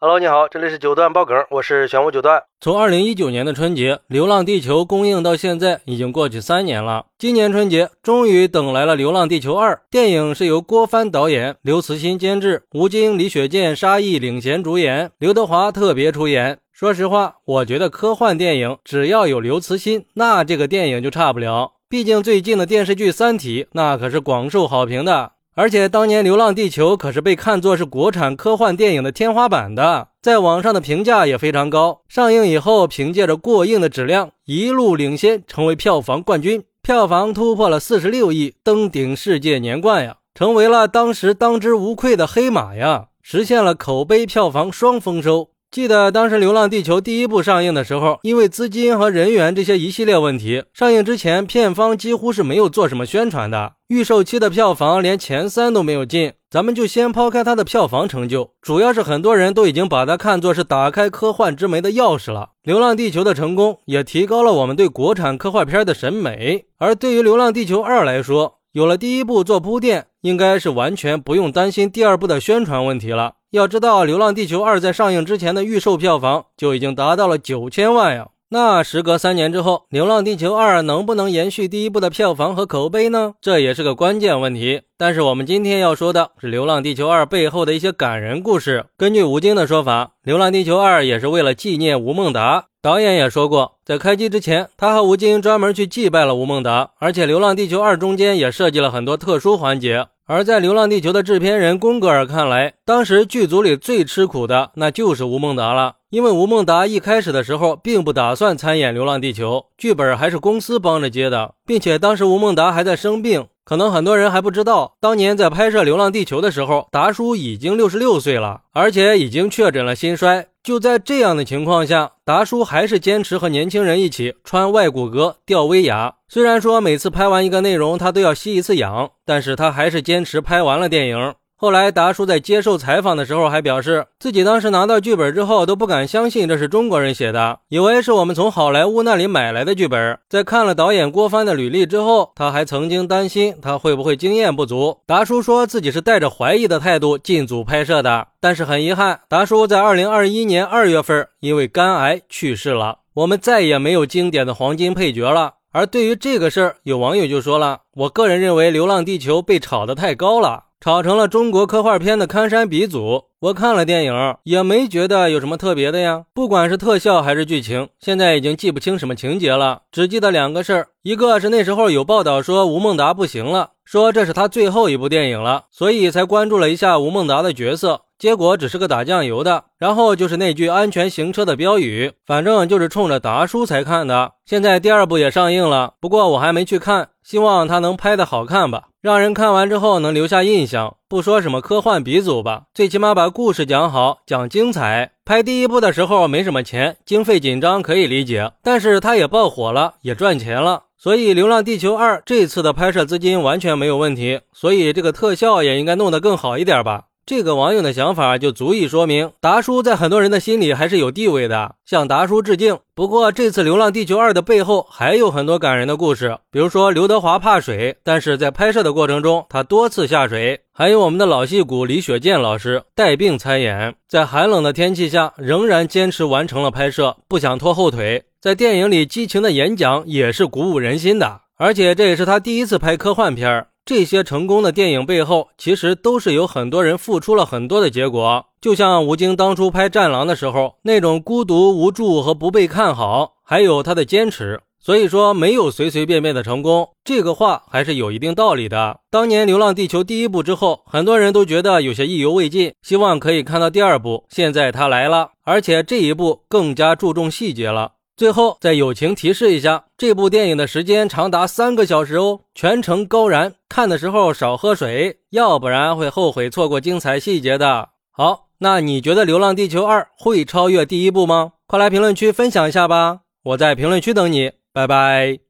Hello，你好，这里是九段爆梗，我是玄武九段。从二零一九年的春节《流浪地球》公映到现在，已经过去三年了。今年春节终于等来了《流浪地球二》电影，是由郭帆导演、刘慈欣监制，吴京、李雪健、沙溢领衔主演，刘德华特别出演。说实话，我觉得科幻电影只要有刘慈欣，那这个电影就差不了。毕竟最近的电视剧《三体》那可是广受好评的。而且当年《流浪地球》可是被看作是国产科幻电影的天花板的，在网上的评价也非常高。上映以后，凭借着过硬的质量，一路领先，成为票房冠军，票房突破了四十六亿，登顶世界年冠呀，成为了当时当之无愧的黑马呀，实现了口碑、票房双丰收。记得当时《流浪地球》第一部上映的时候，因为资金和人员这些一系列问题，上映之前片方几乎是没有做什么宣传的，预售期的票房连前三都没有进。咱们就先抛开它的票房成就，主要是很多人都已经把它看作是打开科幻之门的钥匙了。《流浪地球》的成功也提高了我们对国产科幻片的审美，而对于《流浪地球二》来说，有了第一部做铺垫，应该是完全不用担心第二部的宣传问题了。要知道，《流浪地球二》在上映之前的预售票房就已经达到了九千万呀。那时隔三年之后，《流浪地球二》能不能延续第一部的票房和口碑呢？这也是个关键问题。但是我们今天要说的是《流浪地球二》背后的一些感人故事。根据吴京的说法，《流浪地球二》也是为了纪念吴孟达。导演也说过，在开机之前，他和吴京专门去祭拜了吴孟达。而且，《流浪地球二》中间也设计了很多特殊环节。而在《流浪地球》的制片人宫格尔看来，当时剧组里最吃苦的那就是吴孟达了，因为吴孟达一开始的时候并不打算参演《流浪地球》，剧本还是公司帮着接的，并且当时吴孟达还在生病。可能很多人还不知道，当年在拍摄《流浪地球》的时候，达叔已经六十六岁了，而且已经确诊了心衰。就在这样的情况下，达叔还是坚持和年轻人一起穿外骨骼吊威亚。虽然说每次拍完一个内容，他都要吸一次氧，但是他还是坚持拍完了电影。后来，达叔在接受采访的时候还表示，自己当时拿到剧本之后都不敢相信这是中国人写的，以为是我们从好莱坞那里买来的剧本。在看了导演郭帆的履历之后，他还曾经担心他会不会经验不足。达叔说自己是带着怀疑的态度进组拍摄的，但是很遗憾，达叔在二零二一年二月份因为肝癌去世了，我们再也没有经典的黄金配角了。而对于这个事儿，有网友就说了：“我个人认为，《流浪地球》被炒得太高了。”炒成了中国科幻片的看山鼻祖。我看了电影，也没觉得有什么特别的呀。不管是特效还是剧情，现在已经记不清什么情节了，只记得两个事儿：一个是那时候有报道说吴孟达不行了，说这是他最后一部电影了，所以才关注了一下吴孟达的角色。结果只是个打酱油的，然后就是那句“安全行车”的标语，反正就是冲着达叔才看的。现在第二部也上映了，不过我还没去看，希望他能拍的好看吧，让人看完之后能留下印象。不说什么科幻鼻祖吧，最起码把故事讲好，讲精彩。拍第一部的时候没什么钱，经费紧张可以理解，但是他也爆火了，也赚钱了，所以《流浪地球二》这次的拍摄资金完全没有问题，所以这个特效也应该弄得更好一点吧。这个网友的想法就足以说明，达叔在很多人的心里还是有地位的，向达叔致敬。不过这次《流浪地球二》的背后还有很多感人的故事，比如说刘德华怕水，但是在拍摄的过程中他多次下水；还有我们的老戏骨李雪健老师带病参演，在寒冷的天气下仍然坚持完成了拍摄，不想拖后腿。在电影里激情的演讲也是鼓舞人心的，而且这也是他第一次拍科幻片儿。这些成功的电影背后，其实都是有很多人付出了很多的结果。就像吴京当初拍《战狼》的时候，那种孤独、无助和不被看好，还有他的坚持。所以说，没有随随便便的成功，这个话还是有一定道理的。当年《流浪地球》第一部之后，很多人都觉得有些意犹未尽，希望可以看到第二部。现在他来了，而且这一部更加注重细节了。最后再友情提示一下，这部电影的时间长达三个小时哦，全程高燃，看的时候少喝水，要不然会后悔错过精彩细节的。好，那你觉得《流浪地球二》会超越第一部吗？快来评论区分享一下吧，我在评论区等你，拜拜。